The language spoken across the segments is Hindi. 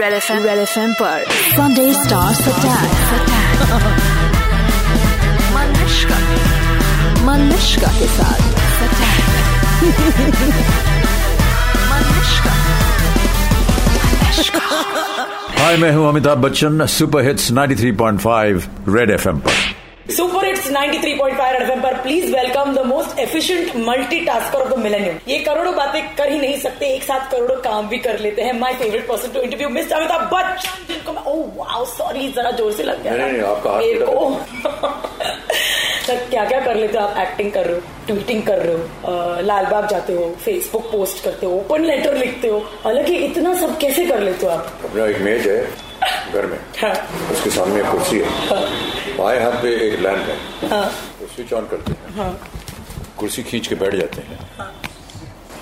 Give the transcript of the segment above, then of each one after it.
रेड एफ़ रेड एफ़ पर संडे अटैक मनुष्का के साथ. हाय मैं हूँ Amitabh Bachchan super hits 93.5 red FM पर। सुपर 93.5 एफएम पर please welcome the most efficient multitasker of the millennium ये करोड़ों बातें कर ही नहीं सकते एक साथ करोड़ों काम भी कर लेते हैं। My favourite person to interview mister Amitabh Bachchan जिनको मैं ओह वाओ सॉरी जरा ज़ोर से लग गया नहीं, नहीं, आपका मेरे को। सर क्या क्या कर लेते हो आप? एक्टिंग कर रहे हो ट्वीटिंग कर रहे हो लाल बाग जाते हो फेसबुक पोस्ट करते हो ओपन लेटर लिखते हो। हालाँकि इतना सब कैसे कर लेते हो आप? अपना एक मेज है घर में। हाँ। उसके सामने कुर्सी है। बाएँ हाथ पे एक लैंप है। हाँ। तो स्विच ऑन करते हैं। हाँ। कुर्सी खींच के बैठ जाते हैं।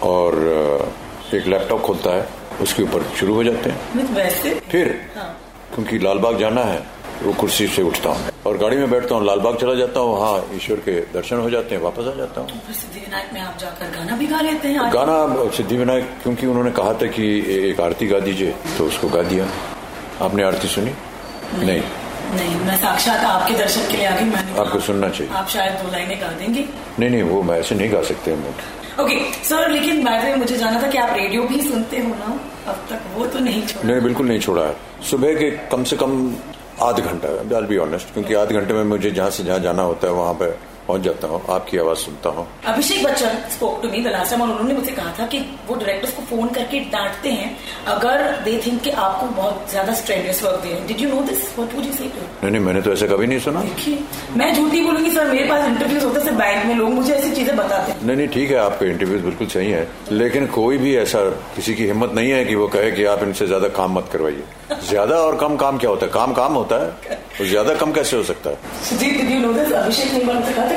और एक लैपटॉप खोलता है उसके ऊपर शुरू हो जाते हैं। वैसे? फिर हाँ। क्योंकि लालबाग जाना है वो कुर्सी से उठता हूँ। और गाड़ी में बैठता हूँ लालबाग चला जाता हूँ वहाँ ईश्वर के दर्शन हो जाते हैं वापस आ जाता हूँ। सिद्धिविनायक में आप जाकर गाना भी गा लेते हैं गाना सिद्धि विनायक क्योंकि उन्होंने कहा था कि एक आरती गा दीजिए तो उसको गा दिया। आपने आरती सुनी? नहीं। नहीं। मैं साक्षात आपके दर्शन के लिए आ गई मैंने आपको सुनना चाहिए। आप शायद दो लाइनें गा देंगे। नहीं नहीं वो मैं ऐसे नहीं गा सकते हम ओके सर लेकिन बाय द मुझे जाना था कि आप रेडियो भी सुनते हो ना? अब तक वो तो नहीं छोड़ा। नहीं बिल्कुल नहीं छोड़ा है। सुबह के कम से कम आध घंटा आई बी ऑनेस्ट क्योंकि आध घंटे में मुझे जहाँ से जहाँ जाना होता है वहाँ पे पहुँच जाता हूँ आपकी आवाज़ सुनता हूँ। Abhishek Bachchan spoke to me the last time और उन्होंने मुझसे कहा था कि वो डायरेक्टर्स को फ़ोन करके डांटते हैं अगर दे थिंक कि आपको बहुत ज़्यादा strenuous work they did you know this what would you say to नहीं नहीं मैंने तो ऐसा कभी नहीं सुना। देखिए मैं झूठी बोलूँगी सर मेरे पास इंटरव्यूज़ होते हैं बैंक में लोग मुझे ऐसी चीज़ें बताते हैं। नहीं नहीं ठीक है आपके इंटरव्यूज़ बिल्कुल सही है लेकिन कोई भी ऐसा किसी की हिम्मत नहीं है कि वो कहे कि आप इनसे ज़्यादा काम मत करवाइए। ज़्यादा और कम काम क्या होता है? काम काम होता है और ज़्यादा कम कैसे हो सकता है? अभिषेक ने कहा था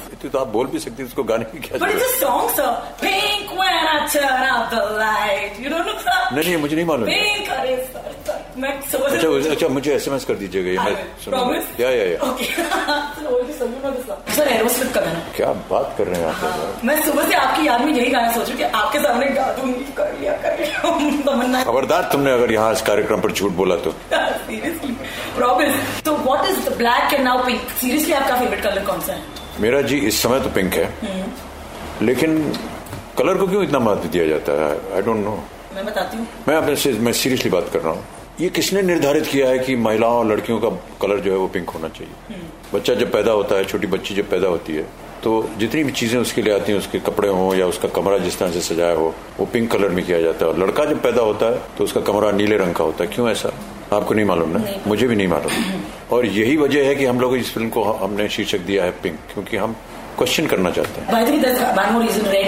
इतनी तो आप बोल भी सकती उसको गाने की क्या but ज़रूरत? song sir. Pink when I turn out the light. You don't know sir? नहीं नहीं मुझे नहीं मालूम। अच्छा अच्छा मुझे एसएमएस कर दीजिएगा ये या या गाना। क्या बात कर रहे हैं आप लोग? मैं सुबह से आपकी याद में यही गाना सोचू कि आपके सामने गा दूँगी कर लिया कर लिया। खबरदार तुमने अगर यहाँ इस कार्यक्रम पर झूठ बोला तो। सीरियसली प्रॉमिस तो what is the black and now pink seriously आपका फेवरेट कलर कौन सा है? मेरा जी इस समय तो पिंक है। लेकिन कलर को क्यों इतना महत्व दिया जाता है? आई डोंट नो मैं बताती हूँ। मैं अपने से मैं सीरियसली बात कर रहा हूँ। ये किसने निर्धारित किया है कि महिलाओं और लड़कियों का कलर जो है वो पिंक होना चाहिए? बच्चा जब पैदा होता है छोटी बच्ची जब पैदा होती है तो जितनी भी चीज़ें उसके लिए आती हैं उसके कपड़े हों या उसका कमरा जिस तरह से सजाया हो वो पिंक कलर में किया जाता है। और लड़का जब पैदा होता है तो उसका कमरा नीले रंग का होता है। क्यों ऐसा? आपको नहीं मालूम ना? मुझे भी नहीं मालूम। और यही वजह है कि हम लोग इस फ़िल्म को हमने शीर्षक दिया है पिंक क्योंकि हम क्वेश्चन करना चाहते हैं। रेड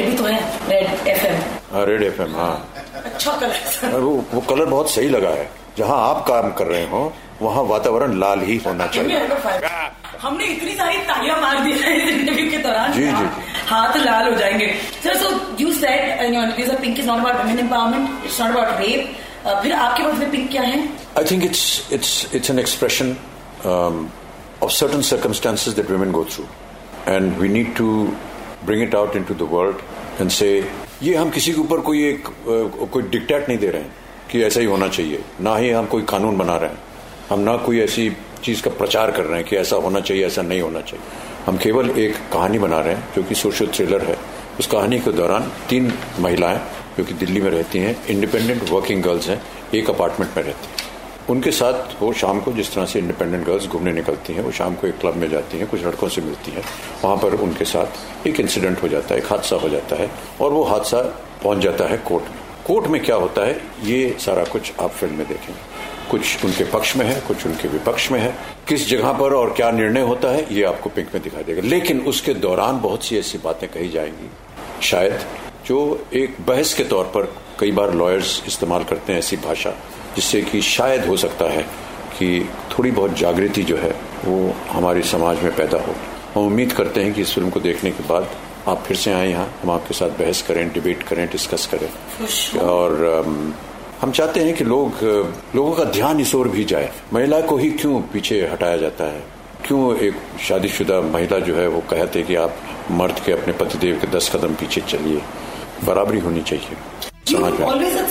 भी तो है रेड एफएम हाँ रेड हाँ। अच्छा कलर वो वो कलर बहुत सही लगा है। जहाँ आप काम कर रहे हो वहाँ वातावरण लाल ही होना चाहिए। हमने इतनी सारी तालियाँ मार दी है इस इंटरव्यू के दौरान। जी, जी, हाथ लाल हो जाएँगे। Sir so you said pink is not about women empowerment it's not about rape फिर आपके पास में पिंक क्या है? I think it's it's it's an expression um, of certain circumstances that women go through, and we need to bring it out into the world and say ये हम किसी के ऊपर कोई एक कोई डिक्टेट नहीं दे रहे हैं कि ऐसा ही होना चाहिए। ना ही हम कोई कानून बना रहे हैं। हम ना कोई ऐसी चीज़ का प्रचार कर रहे हैं कि ऐसा होना चाहिए ऐसा नहीं होना चाहिए। हम केवल एक कहानी बना रहे हैं जो कि सोशल थ्रिलर है। उस कहानी के दौरान तीन महिलाएँ जो कि दिल्ली में रहती हैं इंडिपेंडेंट वर्किंग गर्ल्स हैं एक अपार्टमेंट में रहती हैं। उनके साथ वो शाम को जिस तरह से इंडिपेंडेंट गर्ल्स घूमने निकलती हैं, वो शाम को एक क्लब में जाती हैं, कुछ लड़कों से मिलती हैं। वहाँ पर उनके साथ एक इंसिडेंट हो जाता है, एक हादसा हो जाता है और वो हादसा पहुँच जाता है कोर्ट में। कोर्ट में क्या होता है, ये सारा कुछ आप फ़िल्म में देखेंगे। कुछ उनके पक्ष में है, कुछ उनके विपक्ष में है। किस जगह पर और क्या निर्णय होता है, ये आपको पिंक में दिखाई देगा। लेकिन उसके दौरान बहुत सी ऐसी बातें कही जाएँगी। शायद जो एक बहस के तौर पर कई बार लॉयर्स इस्तेमाल करते हैं ऐसी भाषा जिससे कि शायद हो सकता है कि थोड़ी बहुत जागृति जो है वो हमारे समाज में पैदा हो। हम उम्मीद करते हैं कि इस फ़िल्म को देखने के बाद आप फिर से आए यहाँ। हम आपके साथ बहस करें डिबेट करें डिस्कस करें। और हम चाहते हैं कि लोग लोगों का ध्यान इस ओर भी जाए। महिला को ही क्यों पीछे हटाया जाता है? क्यों एक शादीशुदा महिला जो है वो कहते हैं कि आप मर्द के अपने पतिदेव के दस कदम पीछे चलिए। बराबरी होनी चाहिए। समाज में।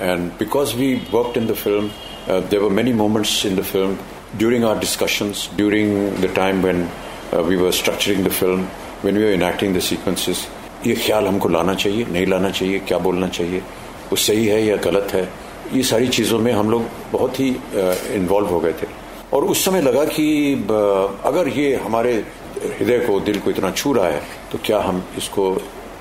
and because we worked in the film, uh, there were many moments in the film during our discussions, during the time when uh, we were structuring the film, when we were enacting the sequences. ये ख्याल हमको लाना चाहिए नहीं लाना चाहिए क्या बोलना चाहिए वो सही है या गलत है ये सारी चीज़ों में हम लोग बहुत ही इन्वॉल्व हो गए थे और उस समय लगा कि अगर ये हमारे हृदय को दिल को इतना छू रहा है तो क्या हम इसको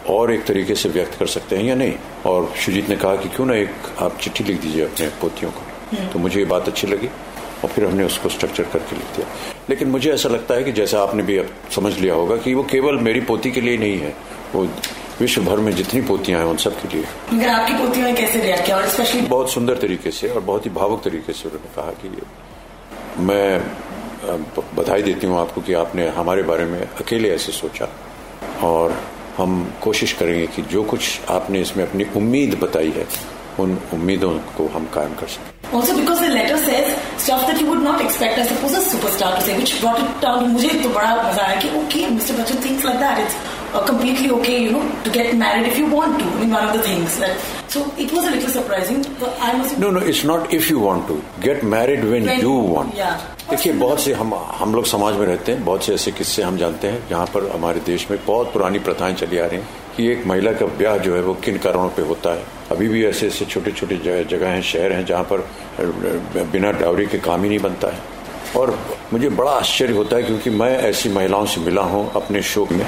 और एक तरीके से व्यक्त कर सकते हैं या नहीं? और शुजीत ने कहा कि क्यों ना एक आप चिट्ठी लिख दीजिए अपने पोतियों को। तो मुझे ये बात अच्छी लगी और फिर हमने उसको स्ट्रक्चर करके लिख दिया। लेकिन मुझे ऐसा लगता है कि जैसा आपने भी अब समझ लिया होगा कि वो केवल मेरी पोती के लिए नहीं है वो विश्व भर में जितनी पोतियाँ हैं उन सब के लिए। मगर आपकी पोतियों ने कैसे रिएक्ट किया और स्पेशली बहुत सुंदर तरीके से और बहुत ही भावुक तरीके से उन्होंने कहा कि मैं बधाई देती हूँ आपको कि आपने हमारे बारे में अकेले ऐसे सोचा और हम कोशिश करेंगे कि जो कुछ आपने इसमें अपनी उम्मीद बताई है उन उम्मीदों को हम कायम कर सकें Also because the letter says stuff that you would not expect, I suppose, a superstar to say, which brought it down. मुझे तो बड़ा मज़ा आया कि okay, Mr. Bachchan thinks like that. It's uh, completely okay, you know, to get married if you want to. I mean, one of the things. That, so it was a little surprising. But I must. No no it's not if you want to get married when When- you want yeah. देखिए बहुत से हम हम लोग समाज में रहते हैं बहुत से ऐसे किस्से हम जानते हैं जहाँ पर हमारे देश में बहुत पुरानी प्रथाएँ चली आ रही हैं कि एक महिला का ब्याह जो है वो किन कारणों पे होता है अभी भी ऐसे ऐसे छोटे छोटे जगह हैं शहर हैं जहाँ पर बिना डावरी के काम ही नहीं बनता है और मुझे बड़ा आश्चर्य होता है क्योंकि मैं ऐसी महिलाओं से मिला हूँ अपने शो में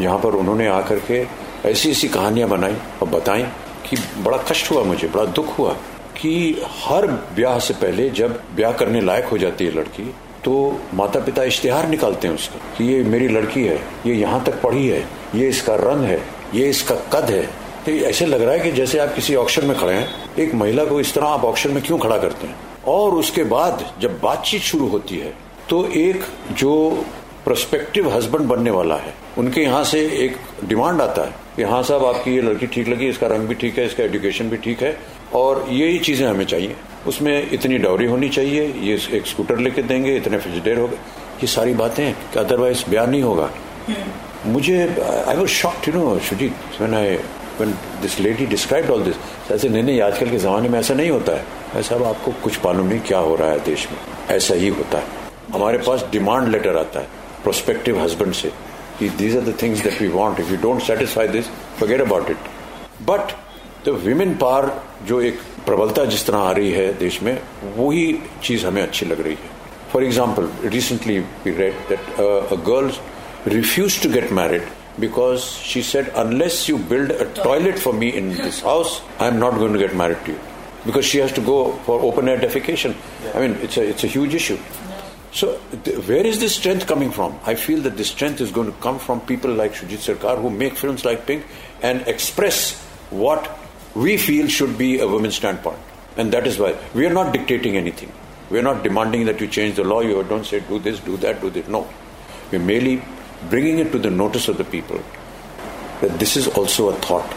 यहाँ पर उन्होंने आकर के ऐसी ऐसी कहानियाँ बनाई और बताई कि बड़ा कष्ट हुआ मुझे, बड़ा दुख हुआ कि हर ब्याह से पहले जब ब्याह करने लायक हो जाती है लड़की तो माता पिता इश्तेहार निकालते हैं उसका कि ये मेरी लड़की है, ये यहाँ तक पढ़ी है, ये इसका रंग है, ये इसका कद है। तो ऐसे लग रहा है कि जैसे आप किसी ऑक्शन में खड़े हैं, एक महिला को इस तरह आप ऑक्शन में क्यों खड़ा करते हैं? और उसके बाद जब बातचीत शुरू होती है तो एक जो प्रोस्पेक्टिव हस्बैंड बनने वाला है, उनके यहाँ से एक डिमांड आता है कि हाँ साहब आपकी ये लड़की ठीक लगी इसका रंग भी ठीक है इसका एजुकेशन भी ठीक है। और यही चीज़ें हमें चाहिए। उसमें इतनी डाउरी होनी चाहिए ये एक स्कूटर लेके देंगे इतने फ्रिजडेर हो गए। ये सारी बातें कि अदरवाइज़ ब्याह नहीं होगा। मुझे I was shocked you know when this lady described all this ऐसे नहीं नहीं आजकल के जमाने में ऐसा नहीं होता है। ऐसा अब आपको कुछ मालूम नहीं क्या हो रहा है देश में। ऐसा ही होता है। हमारे पास डिमांड लेटर आता है प्रोस्पेक्टिव हस्बैंड से। कि these are the things that we want if you don't satisfy this forget about it but the women power जो एक प्रबलता जिस तरह आ रही है देश में वही चीज हमें अच्छी लग रही है for example recently we read that a girl refused to get married because she said, unless you build a toilet for me in this house, I'm not going to get married to you. Because she has to go for open air defecation. I mean, it's a, it's a huge issue. So, th- where is this strength coming from? I feel that this strength is going to come from people like Shujit Sarkar who make films like Pink and express what we feel should be a women's standpoint. And that is why we are not dictating anything. We are not demanding that you change the law. You don't say do this, do that, do this. No. We're merely bringing it to the notice of the people that this is also a thought.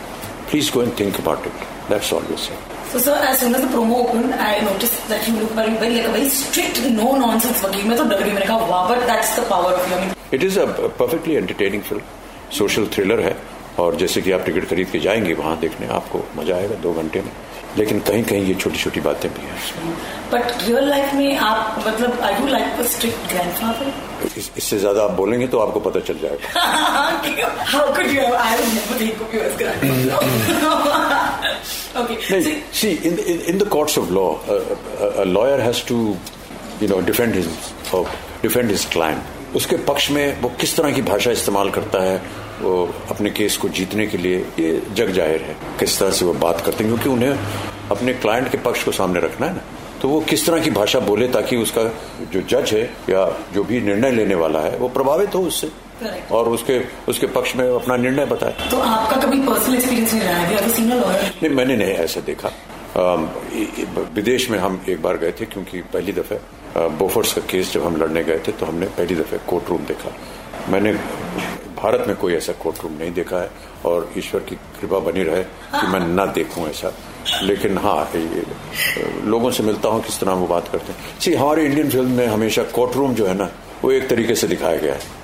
Please go and think about it. That's all we're saying. So, sir, as soon as the promo opened, I noticed that you look very, very like a very strict, no nonsense वकील मैं तो डर गई मैंने कहा वाह power of you. I mean, It is a a perfectly entertaining film. Social thriller है और जैसे कि आप टिकट खरीद के जाएँगे वहाँ देखने आपको मज़ा आएगा दो घंटे में। लेकिन कहीं कहीं ये छोटी छोटी बातें भी हैं। बट रियल लाइफ में आप मतलब आई यू लाइक ग्रैंडफादर इससे ज़्यादा आप बोलेंगे तो आपको पता चल जाएगा। In in of law lawyer defend his client उसके पक्ष में वो किस तरह की भाषा इस्तेमाल करता है? वो अपने केस को जीतने के लिए ये जग ज़ाहिर है किस तरह से वो बात करते हैं क्योंकि उन्हें अपने क्लाइंट के पक्ष को सामने रखना है ना। तो वो किस तरह की भाषा बोले ताकि उसका जो जज है या जो भी निर्णय लेने वाला है वो प्रभावित हो उससे. और उसके उसके पक्ष में अपना निर्णय बताए। तो आपका कभी पर्सनल एक्सपीरियंस नहीं रहा है? सीन लॉयर नहीं मैंने नहीं ऐसा देखा। विदेश में हम एक बार गए थे क्योंकि पहली दफे बोफर्स का केस जब हम लड़ने गए थे तो हमने पहली दफे कोर्ट रूम देखा। मैंने भारत में कोई ऐसा कोर्ट रूम नहीं देखा है और ईश्वर की कृपा बनी रहे कि मैं ना देखूँ ऐसा। लेकिन हाँ लोगों से मिलता हूँ किस तरह वो बात करते हैं। सी हमारे इंडियन फ़िल्म में हमेशा कोर्ट रूम जो है ना वो एक तरीके से दिखाया गया है।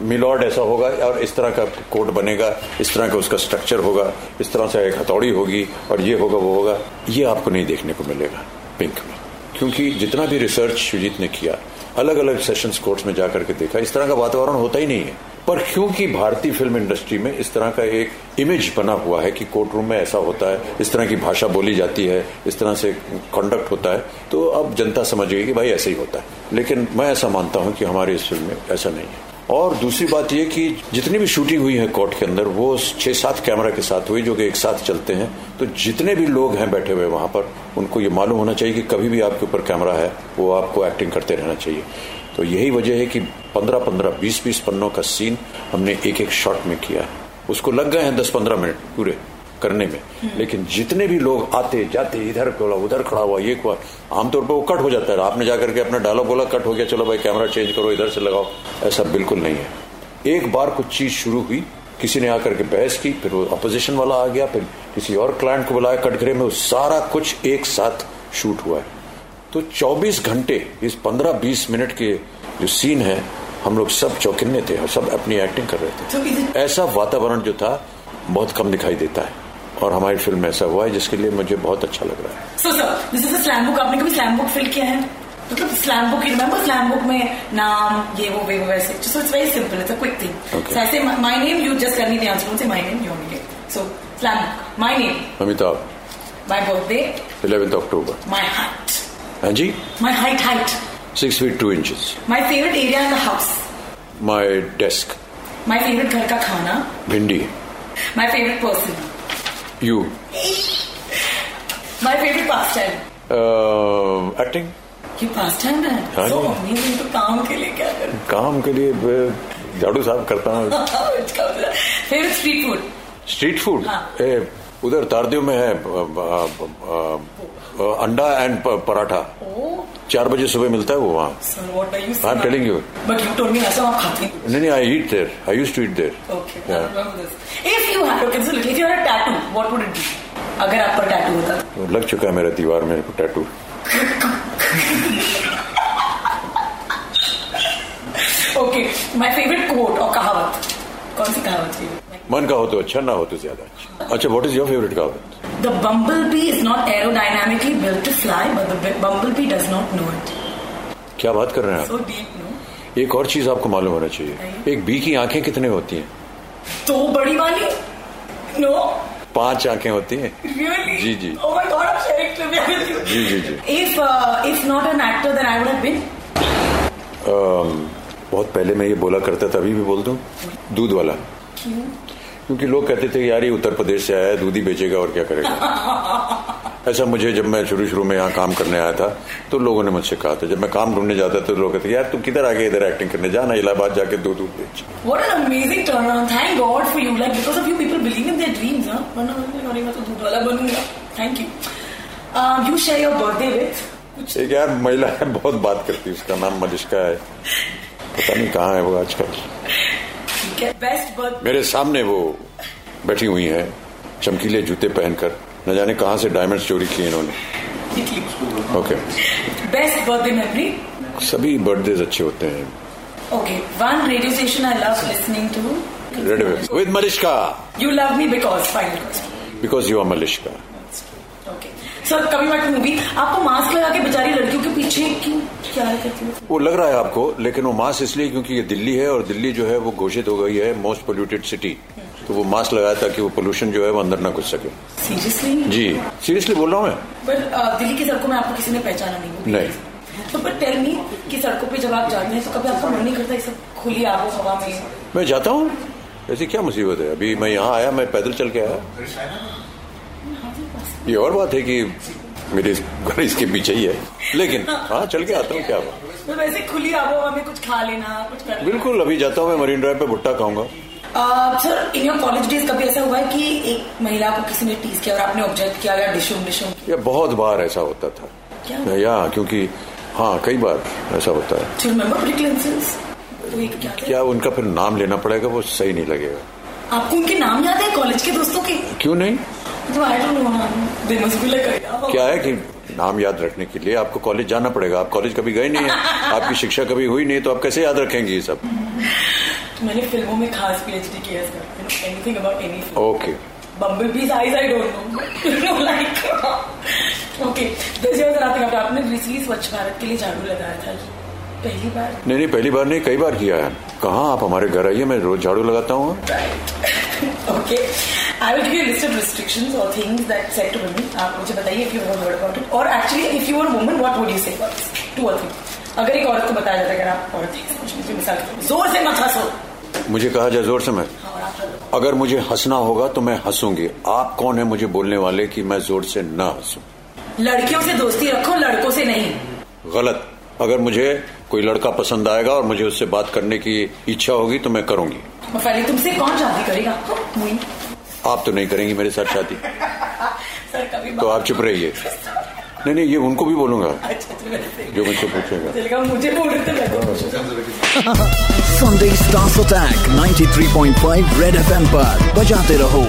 मिलॉर्ड ऐसा होगा और इस तरह का कोर्ट बनेगा इस तरह का उसका स्ट्रक्चर होगा इस तरह से एक हथौड़ी होगी और ये होगा वो होगा। ये आपको नहीं देखने को मिलेगा पिंक में। क्योंकि जितना भी रिसर्च सुजीत ने किया अलग अलग सेशंस कोर्ट्स में जाकर के देखा। इस तरह का वातावरण होता ही नहीं है। पर क्योंकि भारतीय फ़िल्म इंडस्ट्री में इस तरह का एक इमेज बना हुआ है कि कोर्ट रूम में ऐसा होता है, इस तरह की भाषा बोली जाती है, इस तरह से कंडक्ट होता है तो अब जनता समझ गई कि भाई ऐसे ही होता है। लेकिन मैं ऐसा मानता हूँ कि हमारी इस फ़िल्म में ऐसा नहीं है। और दूसरी बात यह कि जितनी भी शूटिंग हुई है कोर्ट के अंदर, वो छह सात कैमरा के साथ हुई जो कि एक साथ चलते हैं। तो जितने भी लोग हैं बैठे हुए वहाँ पर, उनको ये मालूम होना चाहिए कि कभी भी आपके ऊपर कैमरा है, वो आपको एक्टिंग करते रहना चाहिए। तो यही वजह है कि पंद्रह पंद्रह बीस बीस पन्नों का सीन हमने एक एक शॉट में किया है। उसको लग गए हैं दस पंद्रह मिनट पूरे। करने में। लेकिन जितने भी लोग आते जाते इधर खड़ा उधर खड़ा हुआ ये हुआ आमतौर पर वो कट हो जाता है। आपने जाकर के अपना डायलॉग बोला कट हो गया चलो भाई कैमरा चेंज करो इधर से लगाओ। ऐसा बिल्कुल नहीं है। एक बार कुछ चीज़ शुरू हुई किसी ने आकर के बहस की फिर वो अपोजिशन वाला आ गया फिर किसी और क्लाइंट को बुलाया कटघरे में वो सारा कुछ एक साथ शूट हुआ है। तो 24 घंटे इस 15-20 मिनट के जो सीन है हम लोग सब चौकिन्ने थे और सब अपनी एक्टिंग कर रहे थे। it ऐसा वातावरण जो था बहुत कम दिखाई देता है। और हमारी फ़िल्म ऐसा हुआ है जिसके लिए मुझे बहुत अच्छा लग रहा है। So sir this is slam book आपने कभी स्लैम बुक फिल किया है? मतलब slam book remember slam book में नाम ये वो वे वो वैसे? So it's very simple it's a quick thing so ऐसे my name you just tell me the answer say my name you only so slam book my name Amitabh. My birthday eleventh October my height हाँ जी? My height height six feet two inches my favourite area in the house my desk my favourite घर का खाना. भिंडी। My favourite person you my favourite pastime acting ये पास है। हाँ सो जी। अमेजिंग तो काम के लिए क्या करें? काम के लिए मैं झाड़ू साफ़ करता हूँ। Favourite street food street food हाँ। ए, उधर तारदेव में है अ, अ, अ, अ, अंडा एंड प- पराठा। ओह चार बजे सुबह मिलता है वो वहाँ। What I am telling you but you told me ऐसा आप खाते हैं। नहीं नहीं I eat there I used to eat okay, so look, if you had a tattoo, what would it be? अगर आप पर टैटू होता तो। लग चुका है मेरे दीवार में tattoo okay my favourite quote और कहावत। कौन सी कहावत मन का हो तो अच्छा ना हो तो ज़्यादा अच्छा। अच्छा व्हाट इज़ योर फेवरेट कहावत? The bumblebee is not aerodynamically built to fly, but the bumblebee does not know it. क्या बात कर रहे हैं आप? एक और चीज़ आपको मालूम होना चाहिए। एक बी की आँखें कितने होती हैं? दो तो बड़ी वाली? नो पाँच आँखें होती हैं। oh जी जी। जी जी जी। If if not an actor then I would have been बहुत पहले मैं ये बोला करता था अभी भी बोल दू? दूध वाला। क्यों? क्योंकि लोग कहते थे यार ये उत्तर प्रदेश से आया है दूध ही बेचेगा और क्या करेगा ऐसा मुझे जब मैं शुरू शुरू में यहाँ काम करने आया था तो लोगों ने मुझसे कहा था जब मैं काम ढूँढने जाता था तो लोग कहते यार तुम किधर आ गए इधर एक्टिंग करने जाना इलाहाबाद जाके दूध दूध बेच What an amazing turnaround. Thank God for you. Like, because of you, people believe in their dreams, huh? वरना मैं तो दूध वाला बनूँगा. Uh, you share your birthday with? कुछ एक यार महिला है बहुत बात करती है उसका नाम मलिश्का है पता नहीं कहाँ है वो आजकल बेस्ट बर्थ मेरे सामने वो बैठी हुई है चमकीले जूते पहनकर। न जाने कहा से डायमंड चोरी किए इन्होंने। ओके बेस्ट बर्थडे में अपनी सभी बर्थडे अच्छे होते हैं। Okay one radio station I love listening to radio with Malishka you love me because final because you are Malishka okay sir कभी बैक टू मूवी आपको मास्क लगा के बेचारी लड़कियों के पीछे क्यों करती हो? वो लग रहा है आपको लेकिन वो मास्क इसलिए क्योंकि ये दिल्ली है और दिल्ली जो है वो घोषित हो गई है मोस्ट पोल्यूटेड सिटी तो वो मास्क लगाया ताकि वो पोल्यूशन जो है वो अंदर ना घुस सके। सीरियसली जी। सीरियसली बोल रहा हूँ मैं? But uh, दिल्ली की सड़कों में आपको किसी ने पहचाना नहीं. नहीं। तो पर टेल मी कि सड़कों पे जब आप जाते हैं तो कभी आपका मन नहीं करता सब खुली आबो हवा में? मैं जाता हूँ। ऐसी क्या मुसीबत है? अभी मैं यहाँ आया मैं पैदल चल के आया। ये और बात है कि मेरे घर इसके पीछे ही है। लेकिन हाँ चल के आता हूँ क्या हुआ तो वैसे खुली आबो हवा में कुछ खा लेना कुछ कर बिल्कुल अभी जाता हूँ मैं मरीन ड्राइव पे भुट्टा खाऊँगा। Sir in your college days कभी ऐसा हुआ है कि एक महिला को किसी ने टीज किया और आपने ऑब्जेक्ट किया या डिशुम डिशुम ये बहुत बार ऐसा होता था। क्या? या क्योंकि हाँ कई बार ऐसा होता है। तो क्या क्या उनका फिर नाम लेना पड़ेगा वो सही नहीं लगेगा। आपको उनके नाम याद है कॉलेज के दोस्तों के? क्यों नहीं? तो I don't know they must be like क्या है कि नाम याद रखने के लिए आपको कॉलेज जाना पड़ेगा। आप कॉलेज कभी गए नहीं है। आपकी शिक्षा कभी हुई नहीं तो आप कैसे याद रखेंगे ये सब? मैंने फ़िल्मों में खास पीएचडी किया है anything about any okay eyes I don't know like okay this आपने रिसीव स्वच्छ भारत के लिए झाड़ू लगाया था पहली बार? नहीं नहीं पहली बार नहीं कई बार किया है। कहाँ आप हमारे घर आइए मैं रोज झाड़ू लगाता हूँ। Okay I will give you list of restrictions और things that set to women आप मुझे बताइए if you have word about it और actually if you are woman what would you say to और थ्री अगर एक औरत को बताया जाता है अगर आप औरत हैं कुछ मुझे मिसाल ज़ोर से मत हंसो। मुझे कहा जाए ज़ोर से मैं? हाँ, अगर मुझे हंसना होगा तो मैं हंसूँगी। आप कौन है मुझे बोलने वाले कि मैं ज़ोर से न हंसूं? लड़कियों से दोस्ती रखो लड़कों से नहीं। गलत। अगर मुझे कोई लड़का पसंद आएगा और मुझे उससे बात करने की इच्छा होगी तो मैं करूँगी। पहले तुमसे कौन शादी करेगा? आप तो नहीं करेंगी मेरे साथ शादी। तो आप चुप रहिए। नहीं नहीं ये उनको भी बोलूँगा। अच्छा तो जो मुझसे पूछेगा। मुझे बोल रहे थे मैं Sunday Stars Attack 93.5 Red FM पर। बजाते रहो।